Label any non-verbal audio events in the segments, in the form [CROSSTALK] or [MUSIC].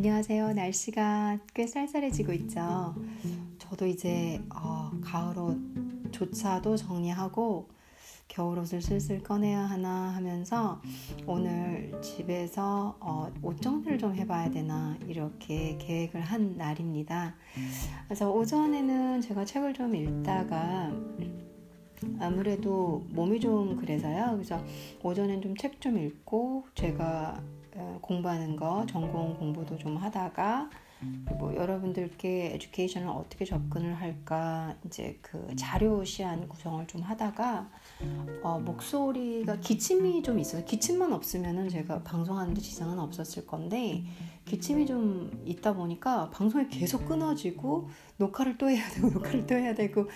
안녕하세요. 날씨가 꽤 쌀쌀해지고 있죠. 저도 이제 어, 가을옷조차도 정리하고 겨울옷을 슬슬 꺼내야 하나 하면서 오늘 집에서 어, 옷 정리를 좀 해봐야 되나 이렇게 계획을 한 날입니다. 그래서 오전에는 제가 책을 좀 읽다가 아무래도 몸이 좀 그래서요. 그래서 오전엔 좀 책좀 읽고 제가 어, 공부하는 거 전공 공부도 좀 하다가 뭐 여러분들께 에듀케이션을 어떻게 접근을 할까 이제 그 자료 시안 구성을 좀 하다가 어, 목소리가 기침이 좀 있어서 기침만 없으면은 제가 방송하는데 지장은 없었을 건데 기침이 좀 있다 보니까 방송이 계속 끊어지고 녹화를 또 해야 되고 [LAUGHS] 녹화를 또 해야 되고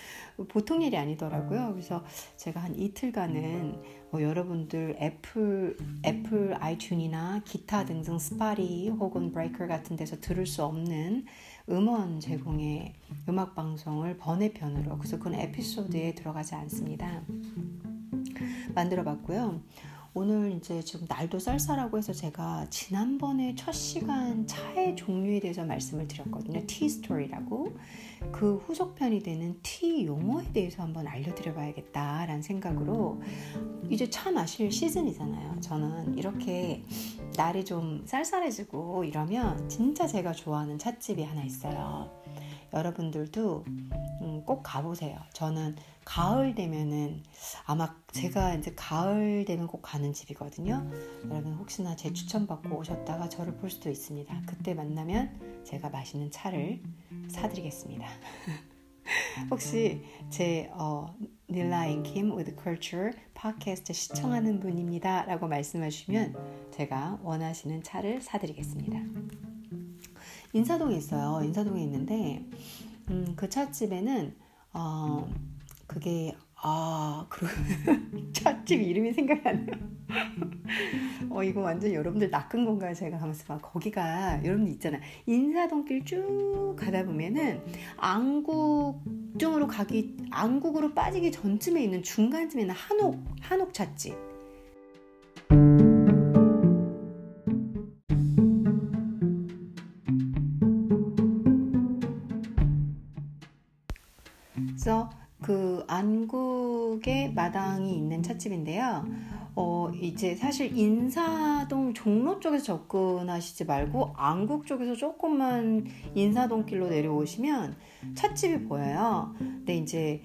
보통 일이 아니더라고요. 그래서 제가 한 이틀간은 뭐 여러분들 애플 애플 아이튠이나 기타 등등 스파리 혹은 브레이커 같은 데서 들을 수 없는 음원 제공의 음악 방송을 번외편으로 그래서 그건 에피소드에 들어가지 않습니다. 만들어 봤고요. 오늘 이제 지금 날도 쌀쌀하고 해서 제가 지난번에 첫 시간 차의 종류에 대해서 말씀을 드렸거든요. tea story라고. 그 후속편이 되는 티 용어에 대해서 한번 알려드려 봐야겠다라는 생각으로 이제 차 마실 시즌이잖아요. 저는 이렇게 날이 좀 쌀쌀해지고 이러면 진짜 제가 좋아하는 찻집이 하나 있어요. 여러분들도 음, 꼭 가보세요. 저는 가을 되면은 아마 제가 이제 가을 되면 꼭 가는 집이거든요. 여러분 혹시나 제 추천 받고 오셨다가 저를 볼 수도 있습니다. 그때 만나면 제가 맛있는 차를 사드리겠습니다. [LAUGHS] 혹시 제 어, 닐라 앤킴 with culture 팟캐스트 시청하는 분입니다 라고 말씀하시면 제가 원하시는 차를 사드리겠습니다. 인사동에 있어요. 인사동에 있는데 음, 그 찻집에는 어, 그게 아, 그 [LAUGHS] 찻집 이름이 생각이 안 나요. 어, 이거 완전 여러분들 낚은 건가요? 제가 하면서 막 거기가 여러분들 있잖아. 인사동길 쭉 가다 보면은 안국 쪽으로 가기 안국으로 빠지기 전쯤에 있는 중간쯤에는 한옥 한옥 찻집. 마당이 있는 찻집인데요. 어, 이제 사실 인사동 종로 쪽에서 접근하시지 말고 안국 쪽에서 조금만 인사동 길로 내려오시면 찻집이 보여요. 근데 이제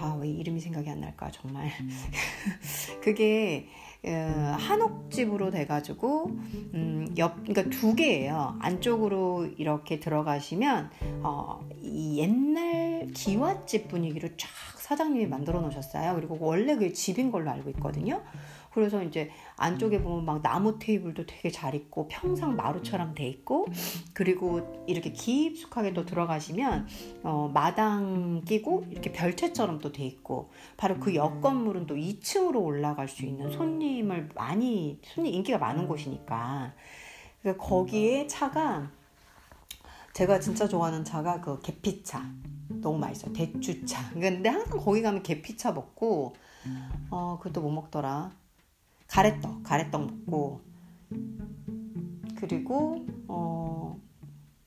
아, 왜 이름이 생각이 안 날까 정말. [LAUGHS] 그게 어, 한옥집으로 돼가지고 음, 옆 그러니까 두 개예요. 안쪽으로 이렇게 들어가시면 어, 이 옛날 기와집 분위기로 쫙 사장님이 만들어 놓으셨어요. 그리고 원래 그 집인 걸로 알고 있거든요. 그래서 이제 안쪽에 보면 막 나무 테이블도 되게 잘 있고 평상 마루처럼 돼 있고 그리고 이렇게 깊숙하게 또 들어가시면 어, 마당 끼고 이렇게 별채처럼 또 돼 있고 바로 그 옆 건물은 또 2층으로 올라갈 수 있는 손님을 많이 손님 인기가 많은 곳이니까. 그러니까 거기에 차가 제가 진짜 좋아하는 차가 그 계피차. 너무 맛있어요. 대추차. 근데 항상 거기 가면 계피차 먹고 어 그것도 뭐 먹더라 가래떡, 가래떡 먹고 그리고 어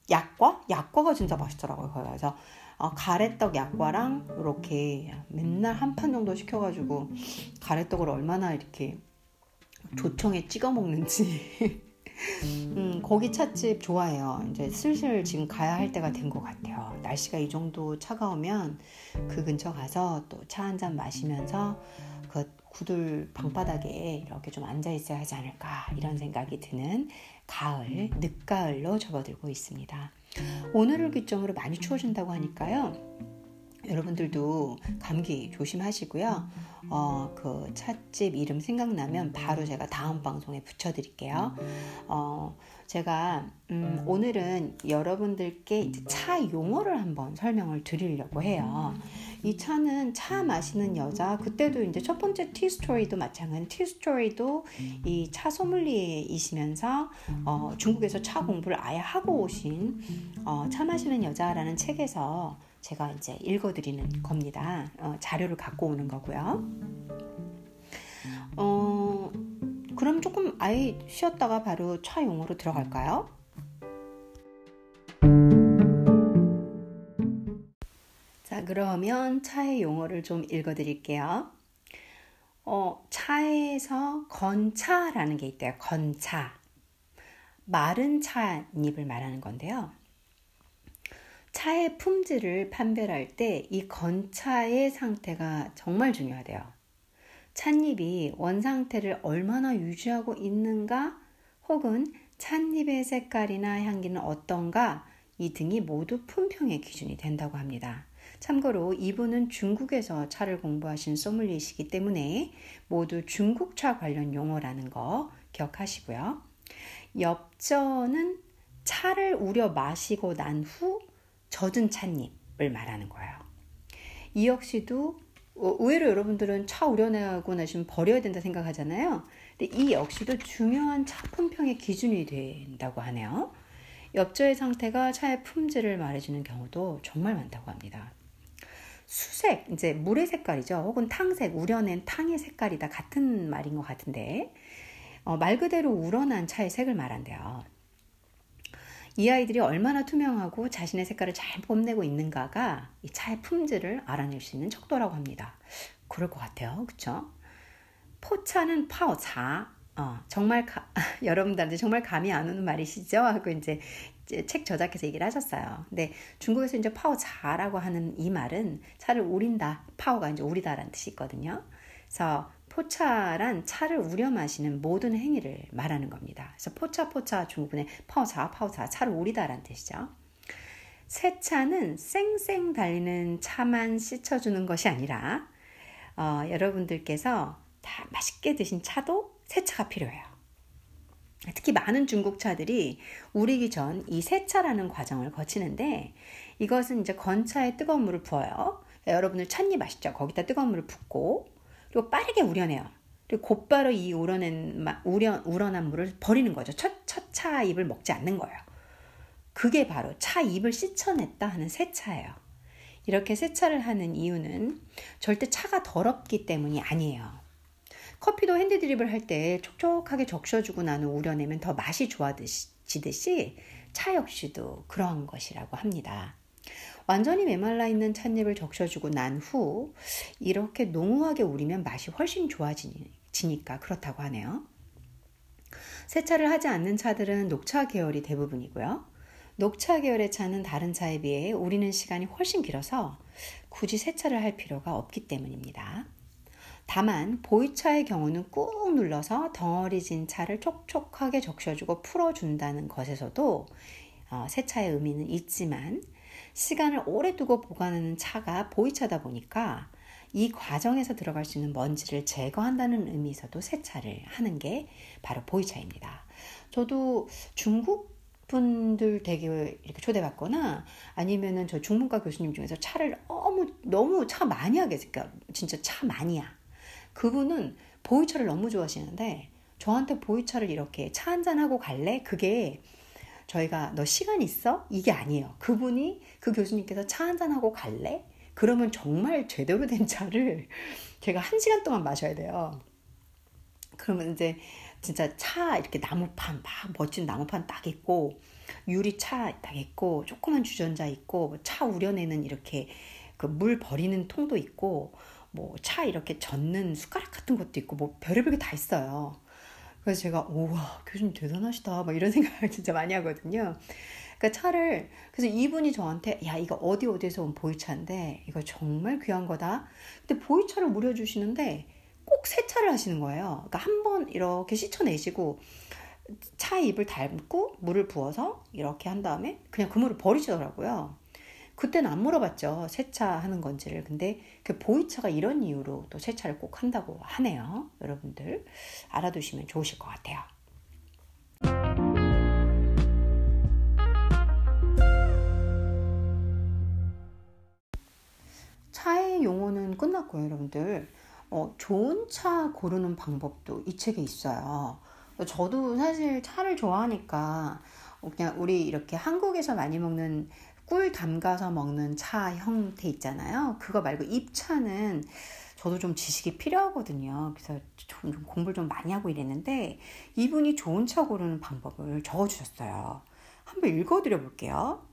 약과? 약과가 진짜 맛있더라고요. 그래서 어, 가래떡 약과랑 이렇게 맨날 한 판 정도 시켜가지고 가래떡을 얼마나 이렇게 조청에 찍어 먹는지 [LAUGHS] 음, 거기 찻집 좋아해요. 이제 슬슬 지금 가야 할 때가 된 것 같아요. 날씨가 이 정도 차가우면 그 근처 가서 또 차 한 잔 마시면서 그 구들 방바닥에 이렇게 좀 앉아 있어야 하지 않을까 이런 생각이 드는 가을, 늦가을로 접어들고 있습니다. 오늘을 기점으로 많이 추워진다고 하니까요. 여러분들도 감기 조심하시고요. 어, 그 찻집 이름 생각나면 바로 제가 다음 방송에 붙여드릴게요. 어, 제가 음, 오늘은 여러분들께 차 용어를 한번 설명을 드리려고 해요. 이 차는 차 마시는 여자 그때도 이제 첫 번째 티 스토리도 마찬가지 티 스토리도 이 차 소믈리에이시면서 어, 중국에서 차 공부를 아예 하고 오신 어, 차 마시는 여자라는 책에서 제가 이제 읽어드리는 음. 겁니다. 어, 자료를 갖고 오는 거고요. 어, 그럼 조금 아예 쉬었다가 바로 차용으로 들어갈까요? 자, 그러면 차의 용어를 좀 읽어드릴게요. 어, 차에서 건차라는 게 있대요. 건차. 마른 차 잎을 말하는 건데요. 차의 품질을 판별할 때 이 건차의 상태가 정말 중요하대요. 찻잎이 원 상태를 얼마나 유지하고 있는가 혹은 찻잎의 색깔이나 향기는 어떤가 이 등이 모두 품평의 기준이 된다고 합니다. 참고로 이분은 중국에서 차를 공부하신 소믈리시기 때문에 모두 중국차 관련 용어라는 거 기억하시고요. 엽전은 차를 우려 마시고 난 후 젖은 찻잎을 말하는 거예요. 이 역시도 어, 의외로 여러분들은 차 우려내고 나시면 버려야 된다 생각하잖아요. 근데 이 역시도 중요한 차 품평의 기준이 된다고 하네요. 엽저의 상태가 차의 품질을 말해주는 경우도 정말 많다고 합니다. 수색, 이제 물의 색깔이죠. 혹은 탕색, 우려낸 탕의 색깔이 다. 같은 말인 것 같은데, 어, 말 그대로 우러난 차의 색을 말한대요. 이 아이들이 얼마나 투명하고 자신의 색깔을 잘 뽐내고 있는가가 이 차의 품질을 알아낼 수 있는 척도라고 합니다. 그럴 것 같아요. 그쵸? 포차는 파오차. 어, 정말 가, [LAUGHS] 여러분들한테 정말 감이 안 오는 말이시죠? 하고 이제 책 저작해서 얘기를 하셨어요. 근데 중국에서 이제 파오차라고 하는 이 말은 차를 우린다. 파오가 이제 우리다라는 뜻이 있거든요. 그래서 포차란 차를 우려 마시는 모든 행위를 말하는 겁니다. 그래서 포차 포차 중국분의 파오차 파오차 차를 우리다라는 뜻이죠. 새 차는 쌩쌩 달리는 차만 씻어주는 것이 아니라 어, 여러분들께서 다 맛있게 드신 차도 새 차가 필요해요. 특히 많은 중국 차들이 우리기 전 이 세차라는 과정을 거치는데 이것은 이제 건차에 뜨거운 물을 부어요. 여러분들 찻잎 아시죠? 거기다 뜨거운 물을 붓고 그리고 빠르게 우려내요. 그리고 곧바로 이 우러낸 우려, 우러난 물을 버리는 거죠. 첫, 첫 차 잎을 먹지 않는 거예요. 그게 바로 차 잎을 씻어냈다 하는 세차예요. 이렇게 세차를 하는 이유는 절대 차가 더럽기 때문이 아니에요. 커피도 핸드드립을 할 때 촉촉하게 적셔주고 난 후 우려내면 더 맛이 좋아지듯이 차 역시도 그러한 것이라고 합니다. 완전히 메말라 있는 찻잎을 적셔주고 난 후 이렇게 농후하게 우리면 맛이 훨씬 좋아지니까 그렇다고 하네요. 세차를 하지 않는 차들은 녹차 계열이 대부분이고요. 녹차 계열의 차는 다른 차에 비해 우리는 시간이 훨씬 길어서 굳이 세차를 할 필요가 없기 때문입니다. 다만 보이차의 경우는 꾹 눌러서 덩어리 진 차를 촉촉하게 적셔주고 풀어준다는 것에서도 어, 세차의 의미는 있지만 시간을 오래 두고 보관하는 차가 보이차다 보니까 이 과정에서 들어갈 수 있는 먼지를 제거한다는 의미에서도 세차를 하는 게 바로 보이차입니다. 저도 중국 분들 되게 이렇게 초대받거나 아니면은 저 중문과 교수님 중에서 차를 너무 너무 차 많이 하게 그러니까 진짜 차 많이야. 그분은 보이차를 너무 좋아하시는데 저한테 보이차를 이렇게 차 한잔 하고 갈래? 그게 저희가 너 시간 있어? 이게 아니에요. 그분이 그 교수님께서 차 한잔 하고 갈래? 그러면 정말 제대로 된 차를 [LAUGHS] 제가 한 시간 동안 마셔야 돼요. 그러면 이제 진짜 차 이렇게 나무판 막 멋진 나무판 딱 있고 유리차 딱 있고 조그만 주전자 있고 뭐차 우려내는 이렇게 그 물 버리는 통도 있고 뭐 차 이렇게 젓는 숟가락 같은 것도 있고 뭐 별의별 게 다 있어요. 그래서 제가 우와 교수님 대단하시다 막 이런 [LAUGHS] 생각을 진짜 많이 하거든요. 그러니까 차를 그래서 이분이 저한테 야 이거 어디 어디에서 온 보이차인데 이거 정말 귀한 거다. 근데 보이차를 무려 주시는데 꼭 세차를 하시는 거예요. 그러니까 한 번 이렇게 씻어내시고 차 입을 닮고 물을 부어서 이렇게 한 다음에 그냥 그 물을 버리시더라고요. 그때는 안 물어봤죠. 세차하는 건지를. 근데 그 보이차가 이런 이유로 또 세차를 꼭 한다고 하네요. 여러분들 알아두시면 좋으실 것 같아요. 차의 용어는 끝났고요, 여러분들. 어, 좋은 차 고르는 방법도 이 책에 있어요. 저도 사실 차를 좋아하니까 그냥 우리 이렇게 한국에서 많이 먹는 꿀 담가서 먹는 차 형태 있잖아요. 그거 말고 잎차는 저도 좀 지식이 필요하거든요. 그래서 좀, 좀 공부를 좀 많이 하고 이랬는데 이분이 좋은 차 고르는 방법을 적어주셨어요. 한번 읽어드려 볼게요.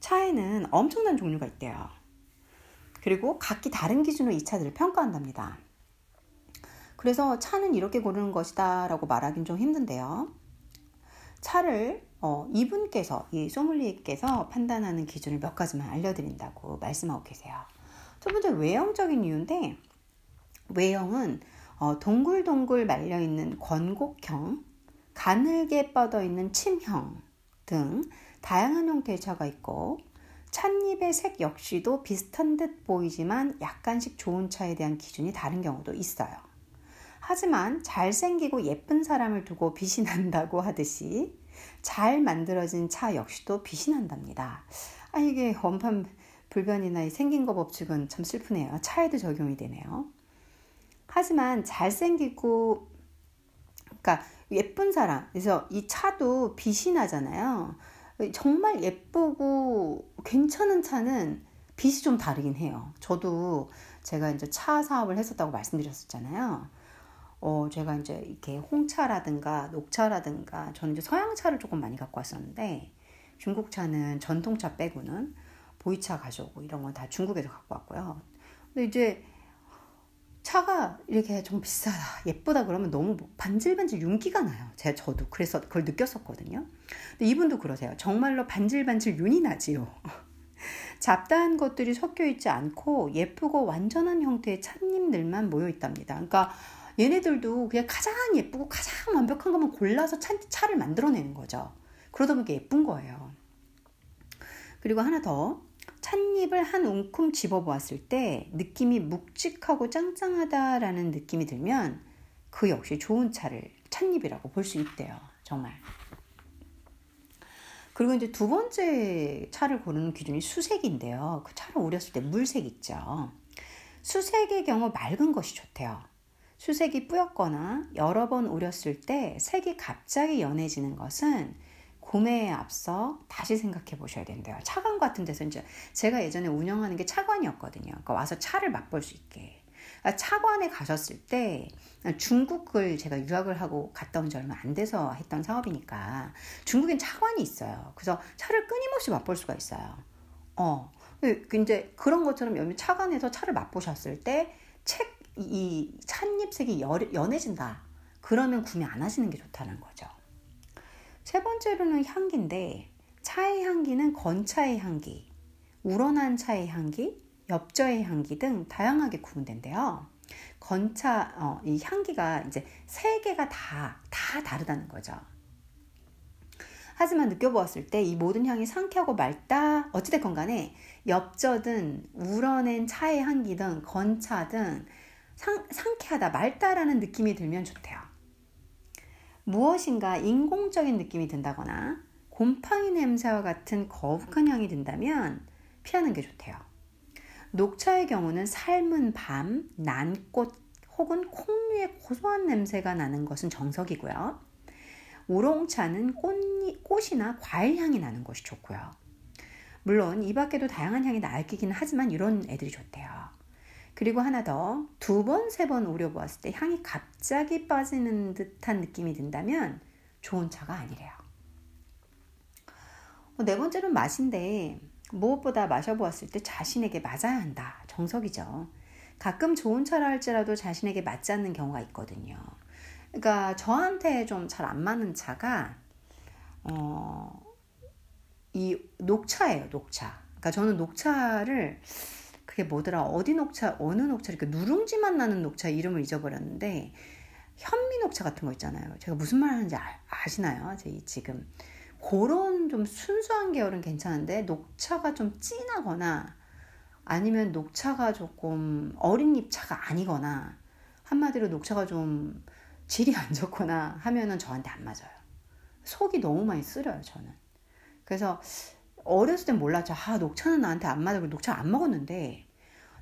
차에는 엄청난 종류가 있대요. 그리고 각기 다른 기준으로 이 차들을 평가한답니다. 그래서 차는 이렇게 고르는 것이다 라고 말하기는 좀 힘든데요. 차를 어, 이분께서, 이 소믈리에께서 판단하는 기준을 몇 가지만 알려드린다고 말씀하고 계세요. 첫 번째 외형적인 이유인데, 외형은 어, 동글동글 말려 있는 권곡형, 가늘게 뻗어 있는 침형 등 다양한 형태의 차가 있고, 찻잎의 색 역시도 비슷한 듯 보이지만 약간씩 좋은 차에 대한 기준이 다른 경우도 있어요. 하지만 잘생기고 예쁜 사람을 두고 빛이 [LAUGHS] 난다고 하듯이 잘 만들어진 차 역시도 빛이 난답니다. 아, 이게 원판 불변이나 생긴 거 법칙은 참 슬프네요. 차에도 적용이 되네요. 하지만 잘생기고, 그러니까 예쁜 사람, 그래서 이 차도 빛이 나잖아요. 정말 예쁘고 괜찮은 차는 빛이 좀 다르긴 해요. 저도 제가 이제 차 사업을 했었다고 말씀드렸었잖아요. 어, 제가 이제 이렇게 홍차라든가 녹차라든가 저는 이제 서양차를 조금 많이 갖고 왔었는데 중국차는 전통차 빼고는 보이차 가져오고 이런 건 다 중국에서 갖고 왔고요. 근데 이제 차가 이렇게 좀 비싸다, 예쁘다 그러면 너무 반질반질 윤기가 나요. 제가 저도 그래서 그걸 느꼈었거든요. 근데 이분도 그러세요. 정말로 반질반질 윤이 나지요. [LAUGHS] 잡다한 것들이 섞여 있지 않고 예쁘고 완전한 형태의 찻잎들만 모여 있답니다. 그러니까 얘네들도 그냥 가장 예쁘고 가장 완벽한 것만 골라서 차, 차를 만들어내는 거죠. 그러다 보니까 예쁜 거예요. 그리고 하나 더. 찻잎을 한 움큼 집어보았을 때 느낌이 묵직하고 짱짱하다라는 느낌이 들면 그 역시 좋은 차를 찻잎이라고 볼 수 있대요. 정말. 그리고 이제 두 번째 차를 고르는 기준이 수색인데요. 그 차를 우렸을 때 물색 있죠. 수색의 경우 맑은 것이 좋대요. 수색이 뿌옇거나 여러 번 우렸을 때 색이 갑자기 연해지는 것은 구매에 앞서 다시 생각해 보셔야 된대요. 차관 같은 데서 이제 제가 예전에 운영하는 게 차관이었거든요. 그러니까 와서 차를 맛볼 수 있게. 그러니까 차관에 가셨을 때 중국을 제가 유학을 하고 갔다 온 지 얼마 안 돼서 했던 사업이니까 중국엔 차관이 있어요. 그래서 차를 끊임없이 맛볼 수가 있어요. 어. 그 이제 그런 것처럼 차관에서 차를 맛보셨을 때 책 이 찻잎색이 연해진다. 그러면 구매 안 하시는 게 좋다는 거죠. 세 번째로는 향기인데 차의 향기는 건차의 향기, 우러난 차의 향기, 엽저의 향기 등 다양하게 구분된대요. 건차 어, 이 향기가 이제 세 개가 다 다 다르다는 거죠. 하지만 느껴보았을 때 이 모든 향이 상쾌하고 맑다 어찌됐건 간에 엽저든 우러낸 차의 향기든 건차든 상, 상쾌하다, 맑다라는 느낌이 들면 좋대요. 무엇인가 인공적인 느낌이 든다거나 곰팡이 냄새와 같은 거북한 향이 든다면 피하는 게 좋대요. 녹차의 경우는 삶은 밤, 난꽃 혹은 콩류의 고소한 냄새가 나는 것은 정석이고요. 우롱차는 꽃이, 꽃이나 과일 향이 나는 것이 좋고요. 물론 이 밖에도 다양한 향이 날기는 하지만 이런 애들이 좋대요. 그리고 하나 더, 두 번, 세 번 우려보았을 때 향이 갑자기 빠지는 듯한 느낌이 든다면 좋은 차가 아니래요. 어, 네 번째는 맛인데, 무엇보다 마셔보았을 때 자신에게 맞아야 한다. 정석이죠. 가끔 좋은 차라 할지라도 자신에게 맞지 않는 경우가 있거든요. 그러니까 저한테 좀 잘 안 맞는 차가, 어, 이 녹차예요, 녹차. 그러니까 저는 녹차를 그게 뭐더라 어디 녹차 어느 녹차 이렇게 누룽지 맛 나는 녹차 이름을 잊어버렸는데 현미 녹차 같은 거 있잖아요. 제가 무슨 말 하는지 아, 시나요 제 지금 그런 좀 순수한 계열은 괜찮은데 녹차가 좀 진하거나 아니면 녹차가 조금 어린 잎 차가 아니거나 한마디로 녹차가 좀 질이 안 좋거나 하면은 저한테 안 맞아요. 속이 너무 많이 쓰려요, 저는. 그래서 어렸을 땐 몰랐죠. 아, 녹차는 나한테 안 맞아. 녹차 안 먹었는데,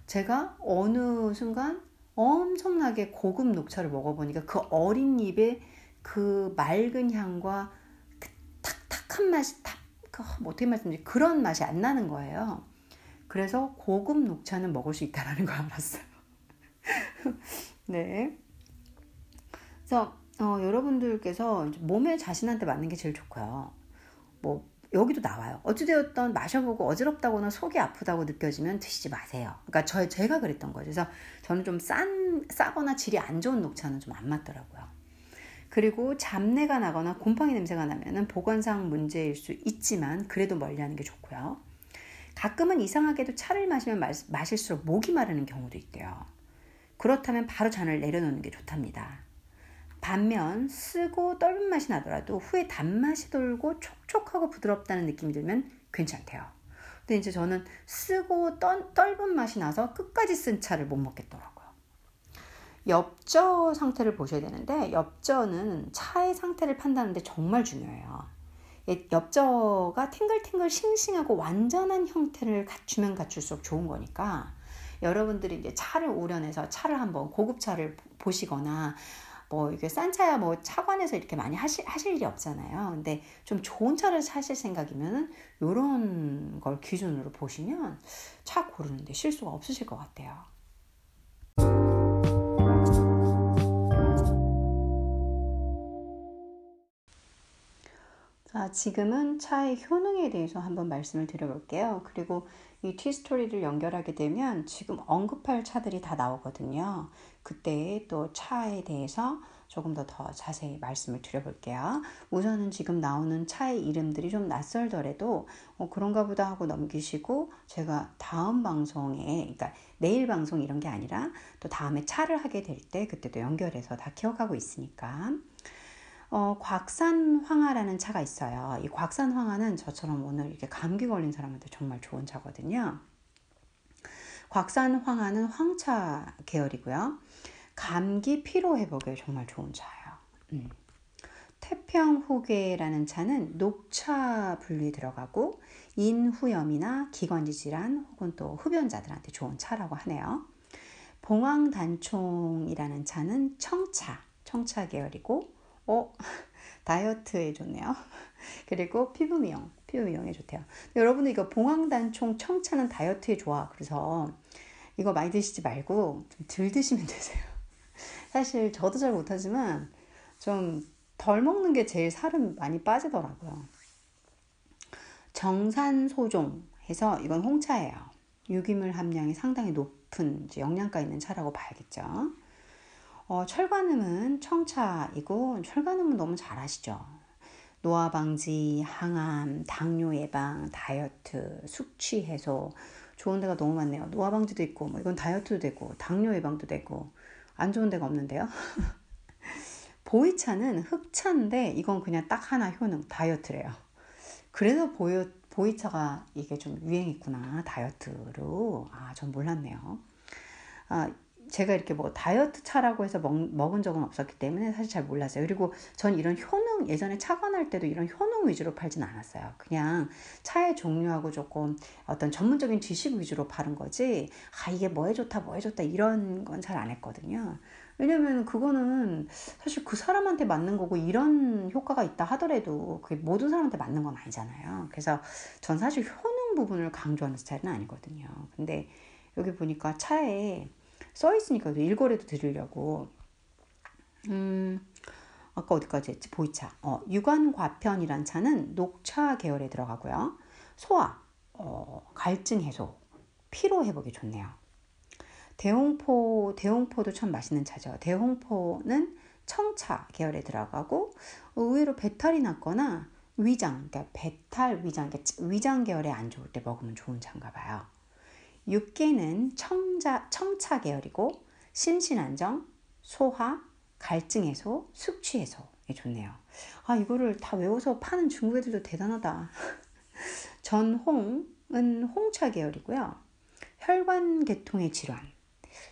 제가 어느 순간 엄청나게 고급 녹차를 먹어보니까 그 어린 입에 그 맑은 향과 그 탁탁한 맛이 탁, 그, 뭐 어떻게 말씀드지 그런 맛이 안 나는 거예요. 그래서 고급 녹차는 먹을 수 있다라는 걸 알았어요. [LAUGHS] 네. 그래서 어, 여러분들께서 몸에 자신한테 맞는 게 제일 좋고요. 뭐 여기도 나와요. 어찌되었던 마셔보고 어지럽다거나 속이 아프다고 느껴지면 드시지 마세요. 그러니까 저, 제가 그랬던 거죠. 그래서 저는 좀 싼, 싸거나 질이 안 좋은 녹차는 좀 안 맞더라고요. 그리고 잡내가 나거나 곰팡이 냄새가 나면은 보관상 문제일 수 있지만 그래도 멀리하는 게 좋고요. 가끔은 이상하게도 차를 마시면 마실수록 목이 마르는 경우도 있대요. 그렇다면 바로 잔을 내려놓는 게 좋답니다. 반면 쓰고 떫은 맛이 나더라도 후에 단맛이 돌고 촉촉하고 부드럽다는 느낌이 들면 괜찮대요. 근데 이제 저는 쓰고 떫, 떫은 맛이 나서 끝까지 쓴 차를 못 먹겠더라고요. 엽저 상태를 보셔야 되는데 엽저는 차의 상태를 판단하는데 정말 중요해요. 엽저가 탱글탱글 싱싱하고 완전한 형태를 갖추면 갖출수록 좋은 거니까 여러분들이 이제 차를 우려내서 차를 한번 고급차를 보시거나 뭐 이게 싼 차야 뭐 차관에서 이렇게 많이 하실, 하실 일이 없잖아요. 근데 좀 좋은 차를 사실 생각이면은 요런 걸 기준으로 보시면 차 고르는데 실수가 없으실 것 같아요. 자, 지금은 차의 효능에 대해서 한번 말씀을 드려볼게요. 그리고 이 티스토리를 연결하게 되면 지금 언급할 차들이 다 나오거든요. 그때 또 차에 대해서 조금 더 더 자세히 말씀을 드려볼게요. 우선은 지금 나오는 차의 이름들이 좀 낯설더라도 어, 그런가 보다 하고 넘기시고 제가 다음 방송에 그러니까 내일 방송 이런 게 아니라 또 다음에 차를 하게 될 때 그때도 연결해서 다 기억하고 있으니까 어, 곽산 황하라는 차가 있어요. 이 곽산 황하는 저처럼 오늘 이렇게 감기 걸린 사람한테 정말 좋은 차거든요. 곽산 황하는 황차 계열이고요. 감기 피로 회복에 정말 좋은 차예요. 음. 태평후계라는 차는 녹차 분류에 들어가고 인후염이나 기관지 질환 혹은 또 흡연자들한테 좋은 차라고 하네요. 봉황단총이라는 차는 청차, 청차 계열이고 어 [LAUGHS] 다이어트에 좋네요. [LAUGHS] 그리고 피부 미용, 피부 미용에 좋대요. 여러분들 이거 봉황단총 청차는 다이어트에 좋아. 그래서 이거 많이 드시지 말고 좀 덜 드시면 되세요. [LAUGHS] 사실 저도 잘 못하지만 좀 덜 먹는 게 제일 살은 많이 빠지더라고요. 정산소종 해서 이건 홍차예요. 유기물 함량이 상당히 높은 영양가 있는 차라고 봐야겠죠. 어, 철관음은 청차이고 철관음은 너무 잘 아시죠? 노화 방지, 항암, 당뇨 예방, 다이어트, 숙취 해소 좋은 데가 너무 많네요. 노화 방지도 있고 뭐 이건 다이어트도 되고 당뇨 예방도 되고 안 좋은 데가 없는데요. [LAUGHS] 보이차는 흑차인데 이건 그냥 딱 하나 효능 다이어트래요. 그래서 보이, 보이차가 이게 좀 유행했구나 다이어트로 아 전 몰랐네요. 아 제가 이렇게 뭐 다이어트 차라고 해서 먹, 먹은 적은 없었기 때문에 사실 잘 몰랐어요. 그리고 전 이런 효능, 예전에 차관할 때도 이런 효능 위주로 팔진 않았어요. 그냥 차의 종류하고 조금 어떤 전문적인 지식 위주로 파는 거지, 아, 이게 뭐에 좋다, 뭐에 좋다, 이런 건 잘 안 했거든요. 왜냐면 그거는 사실 그 사람한테 맞는 거고 이런 효과가 있다 하더라도 그게 모든 사람한테 맞는 건 아니잖아요. 그래서 전 사실 효능 부분을 강조하는 스타일은 아니거든요. 근데 여기 보니까 차에 써 있으니까 일거래도 드리려고. 음, 아까 어디까지 했지? 보이차. 어, 유관과편이란 차는 녹차 계열에 들어가고요. 소화, 어, 갈증 해소, 피로 회복에 좋네요. 대홍포, 대홍포도 참 맛있는 차죠. 대홍포는 청차 계열에 들어가고 의외로 배탈이 났거나 위장, 그러니까 배탈 위장, 위장 계열에 안 좋을 때 먹으면 좋은 차인가 봐요. 육계는 청자, 청차 계열이고 심신안정, 소화, 갈증 해소, 숙취 해소에 좋네요. 아 이거를 다 외워서 파는 중국 애들도 대단하다. [LAUGHS] 전홍은 홍차 계열이고요. 혈관 계통의 질환,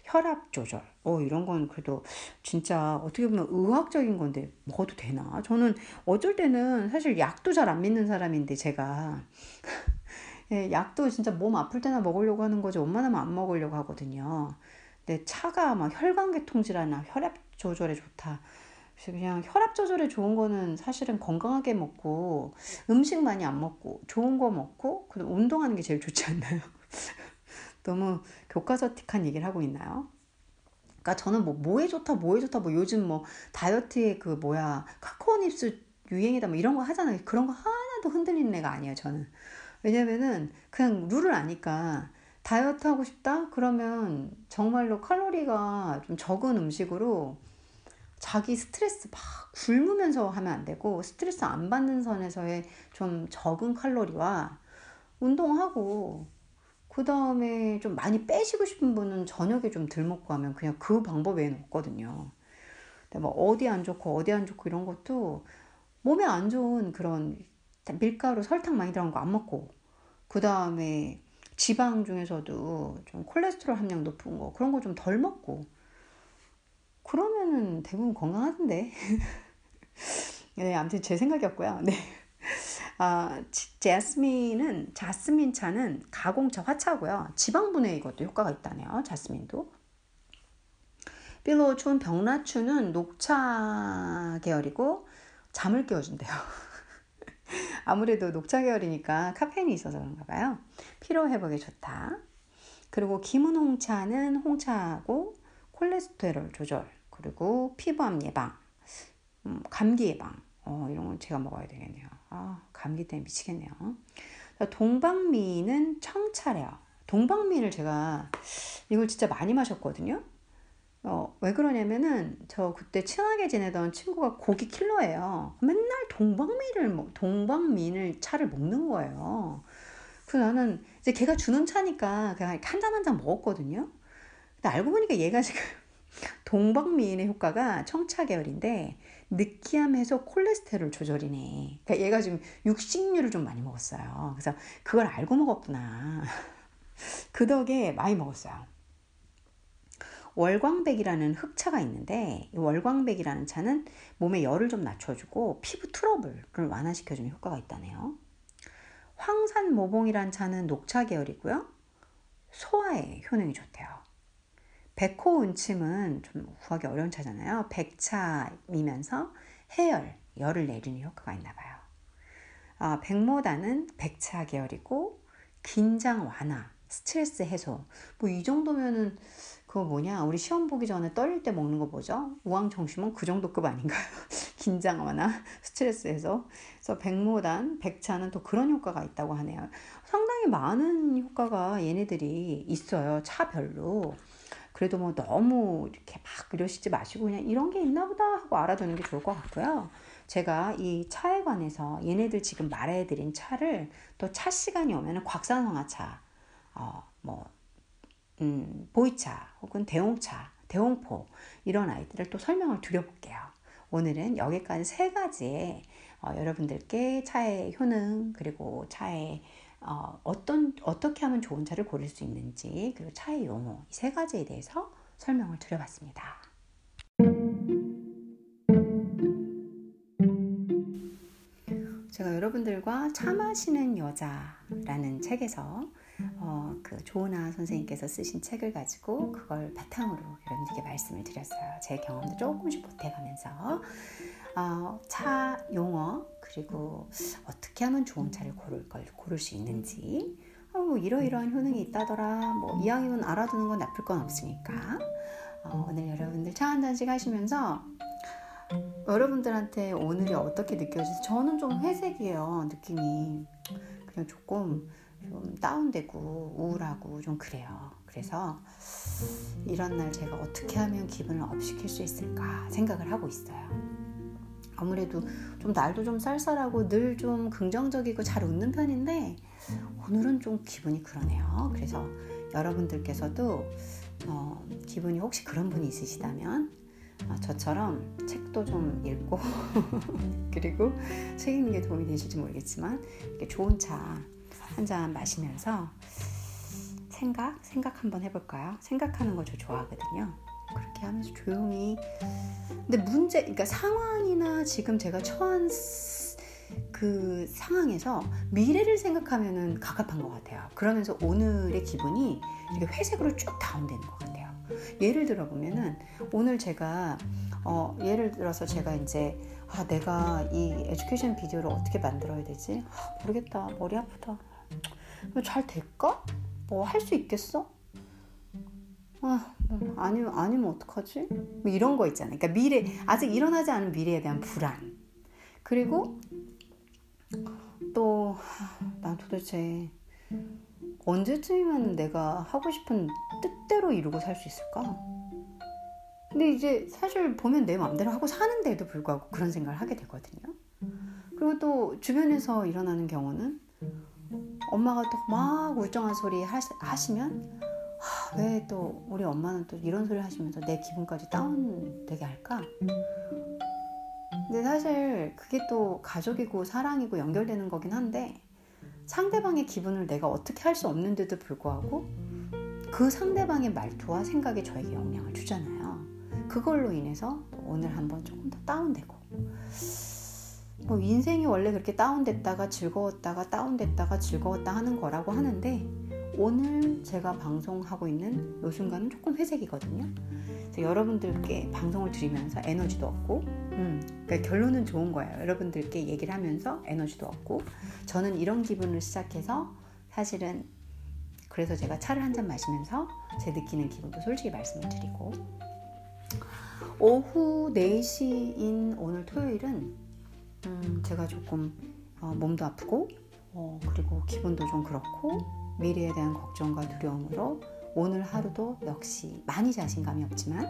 혈압 조절. 어, 이런 건 그래도 진짜 어떻게 보면 의학적인 건데 먹어도 되나? 저는 어쩔 때는 사실 약도 잘 안 믿는 사람인데 제가 예, 약도 진짜 몸 아플 때나 먹으려고 하는 거지 웬만하면 안 먹으려고 하거든요. 근데 차가 막 혈관계통 질환이나 혈압 조절에 좋다. 그래서 그냥 혈압 조절에 좋은 거는 사실은 건강하게 먹고 음식 많이 안 먹고 좋은 거 먹고 그럼 운동하는 게 제일 좋지 않나요? [LAUGHS] 너무 교과서틱한 얘기를 하고 있나요? 그러니까 저는 뭐 뭐에 좋다 뭐에 좋다 뭐 요즘 뭐 다이어트에 그 뭐야 카카오 닙스 유행이다 뭐 이런 거 하잖아요. 그런 거 하나 하나도 흔들리는 애가 아니에요, 저는. 왜냐면은 그냥 룰을 아니까 다이어트 하고 싶다? 그러면 정말로 칼로리가 좀 적은 음식으로 자기 스트레스 막 굶으면서 하면 안 되고 스트레스 안 받는 선에서의 좀 적은 칼로리와 운동하고 그 다음에 좀 많이 빼시고 싶은 분은 저녁에 좀 덜 먹고 하면 그냥 그 방법 외에는 없거든요. 근데 뭐 어디 안 좋고 어디 안 좋고 이런 것도 몸에 안 좋은 그런 밀가루 설탕 많이 들어간 거 안 먹고 그 다음에 지방 중에서도 좀 콜레스테롤 함량 높은 거 그런 거 좀 덜 먹고 그러면은 대부분 건강하던데. [LAUGHS] 네, 아무튼 제 생각이었고요. 네. 아, 제스민은 자스민 차는 가공차 화차고요. 지방 분해 이것도 효과가 있다네요. 자스민도. 필로춘 병라춘은 녹차 계열이고 잠을 깨워준대요. [LAUGHS] 아무래도 녹차 계열이니까 카페인이 있어서 그런가 봐요. 피로 회복에 좋다. 그리고 김은 홍차는 홍차하고 콜레스테롤 조절, 그리고 피부암 예방, 음, 감기 예방, 어, 이런 건 제가 먹어야 되겠네요. 아, 감기 때문에 미치겠네요. 동방미는 청차래요. 동방미를 제가 이걸 진짜 많이 마셨거든요. 어, 왜 그러냐면은 저 그때 친하게 지내던 친구가 고기 킬러예요. 맨날 동방미를 동방민을 차를 먹는 거예요. 그래서 나는 이제 걔가 주는 차니까 그냥 한 잔 한 잔 먹었거든요. 근데 알고 보니까 얘가 지금 [LAUGHS] 동방미인의 효과가 청차 계열인데 느끼함 해서 콜레스테롤 조절이네. 그러니까 얘가 지금 육식류를 좀 많이 먹었어요. 그래서 그걸 알고 먹었구나. [LAUGHS] 그 덕에 많이 먹었어요. 월광백이라는 흑차가 있는데 이 월광백이라는 차는 몸에 열을 좀 낮춰주고 피부 트러블을 완화시켜주는 효과가 있다네요. 황산모봉이란 차는 녹차 계열이고요. 소화에 효능이 좋대요. 백호 운침은 좀 구하기 어려운 차잖아요. 백차이면서 해열, 열을 내리는 효과가 있나 봐요. 아, 백모다는 백차 계열이고 긴장 완화, 스트레스 해소. 뭐 이 정도면은 그거 뭐냐? 우리 시험 보기 전에 떨릴 때 먹는 거 뭐죠? 우황청심은 그 정도급 아닌가요? 긴장 완화, 스트레스 해소. 그래서 백모단, 백차는 또 그런 효과가 있다고 하네요. 상당히 많은 효과가 얘네들이 있어요. 차별로. 그래도 뭐 너무 이렇게 막 그러시지 마시고 그냥 이런 게 있나 보다 하고 알아두는 게 좋을 것 같고요. 제가 이 차에 관해서 얘네들 지금 말해드린 차를 또 차 시간이 오면은 곽산황화차, 어, 뭐 음, 보이차 혹은 대홍차, 대홍포 이런 아이들을 또 설명을 드려볼게요. 오늘은 여기까지 세 가지의 어, 여러분들께 차의 효능 그리고 차의 어, 어떤 어떻게 하면 좋은 차를 고를 수 있는지 그리고 차의 용어 이 세 가지에 대해서 설명을 드려봤습니다. 제가 여러분들과 차 마시는 여자라는 책에서 어, 그 조은아 선생님께서 쓰신 책을 가지고 그걸 바탕으로 여러분들께 말씀을 드렸어요. 제 경험도 조금씩 보태가면서. 어, 차 용어 그리고 어떻게 하면 좋은 차를 고를 걸 고를 수 있는지. 어, 뭐 이러이러한 효능이 있다더라. 뭐 이왕이면 알아두는 건 나쁠 건 없으니까. 어, 오늘 여러분들 차 한 잔씩 하시면서 여러분들한테 오늘이 어떻게 느껴지지 저는 좀 회색이에요 느낌이. 그냥 조금 좀 다운되고 우울하고 좀 그래요. 그래서 이런 날 제가 어떻게 하면 기분을 업시킬 수 있을까 생각을 하고 있어요. 아무래도 좀 날도 좀 쌀쌀하고 늘 좀 긍정적이고 잘 웃는 편인데 오늘은 좀 기분이 그러네요. 그래서 여러분들께서도 어, 기분이 혹시 그런 분이 있으시다면 어, 저처럼 책도 좀 읽고 [LAUGHS] 그리고 책 읽는 게 도움이 되실지 모르겠지만 이렇게 좋은 차 한 잔 마시면서 생각, 생각 한번 해볼까요? 생각하는 거 저 좋아하거든요. 그렇게 하면서 조용히. 근데 문제, 그러니까 상황이나 지금 제가 처한 그 상황에서 미래를 생각하면은 가깝한 것 같아요. 그러면서 오늘의 기분이 이렇게 회색으로 쭉 다운되는 것 같아요. 예를 들어 보면은 오늘 제가 어, 예를 들어서 제가 이제 아, 내가 이 에듀케이션 비디오를 어떻게 만들어야 되지? 아, 모르겠다. 머리 아프다. 잘 될까? 뭐 할 수 있겠어? 아, 뭐 아니면 아니면 어떡하지? 뭐 이런 거 있잖아요. 그러니까 미래 아직 일어나지 않은 미래에 대한 불안. 그리고 그리고 난 도대체 언제쯤이면 내가 하고 싶은 뜻대로 이루고 살 수 있을까? 근데 이제 사실 보면 내 마음대로 하고 사는데도 불구하고 그런 생각을 하게 되거든요. 그리고 또 주변에서 일어나는 경우는 엄마가 또 막 울쩡한 소리 하시 면 왜 또 우리 엄마는 또 이런 소리 하시면서 내 기분까지 다운되게 할까? 근데 사실 그게 또 가족이고 사랑이고 연결되는 거긴 한데 상대방의 기분을 내가 어떻게 할 수 없는데도 불구하고 그 상대방의 말투와 생각이 저에게 영향을 주잖아요. 그걸로 인해서 오늘 한번 조금 더 다운되고 뭐 인생이 원래 그렇게 다운됐다가 즐거웠다가 다운됐다가 즐거웠다 하는 거라고 하는데 오늘 제가 방송하고 있는 이 순간은 조금 회색이거든요. 여러분들께 방송을 드리면서 에너지도 얻고, 음, 그러니까 결론은 좋은 거예요. 여러분들께 얘기를 하면서 에너지도 얻고, 저는 이런 기분을 시작해서 사실은 그래서 제가 차를 한 잔 마시면서 제 느끼는 기분도 솔직히 말씀을 드리고, 오후 4시인 오늘 토요일은 음, 제가 조금 어, 몸도 아프고 어, 그리고 기분도 좀 그렇고 미래에 대한 걱정과 두려움으로 오늘 하루도 역시 많이 자신감이 없지만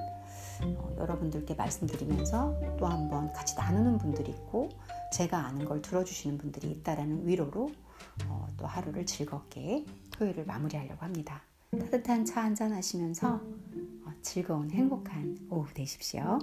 어, 여러분들께 말씀드리면서 또 한번 같이 나누는 분들이 있고 제가 아는 걸 들어주시는 분들이 있다라는 위로로 어, 또 하루를 즐겁게 토요일을 마무리하려고 합니다. 따뜻한 차 한잔 하시면서 어, 즐거운 행복한 오후 되십시오.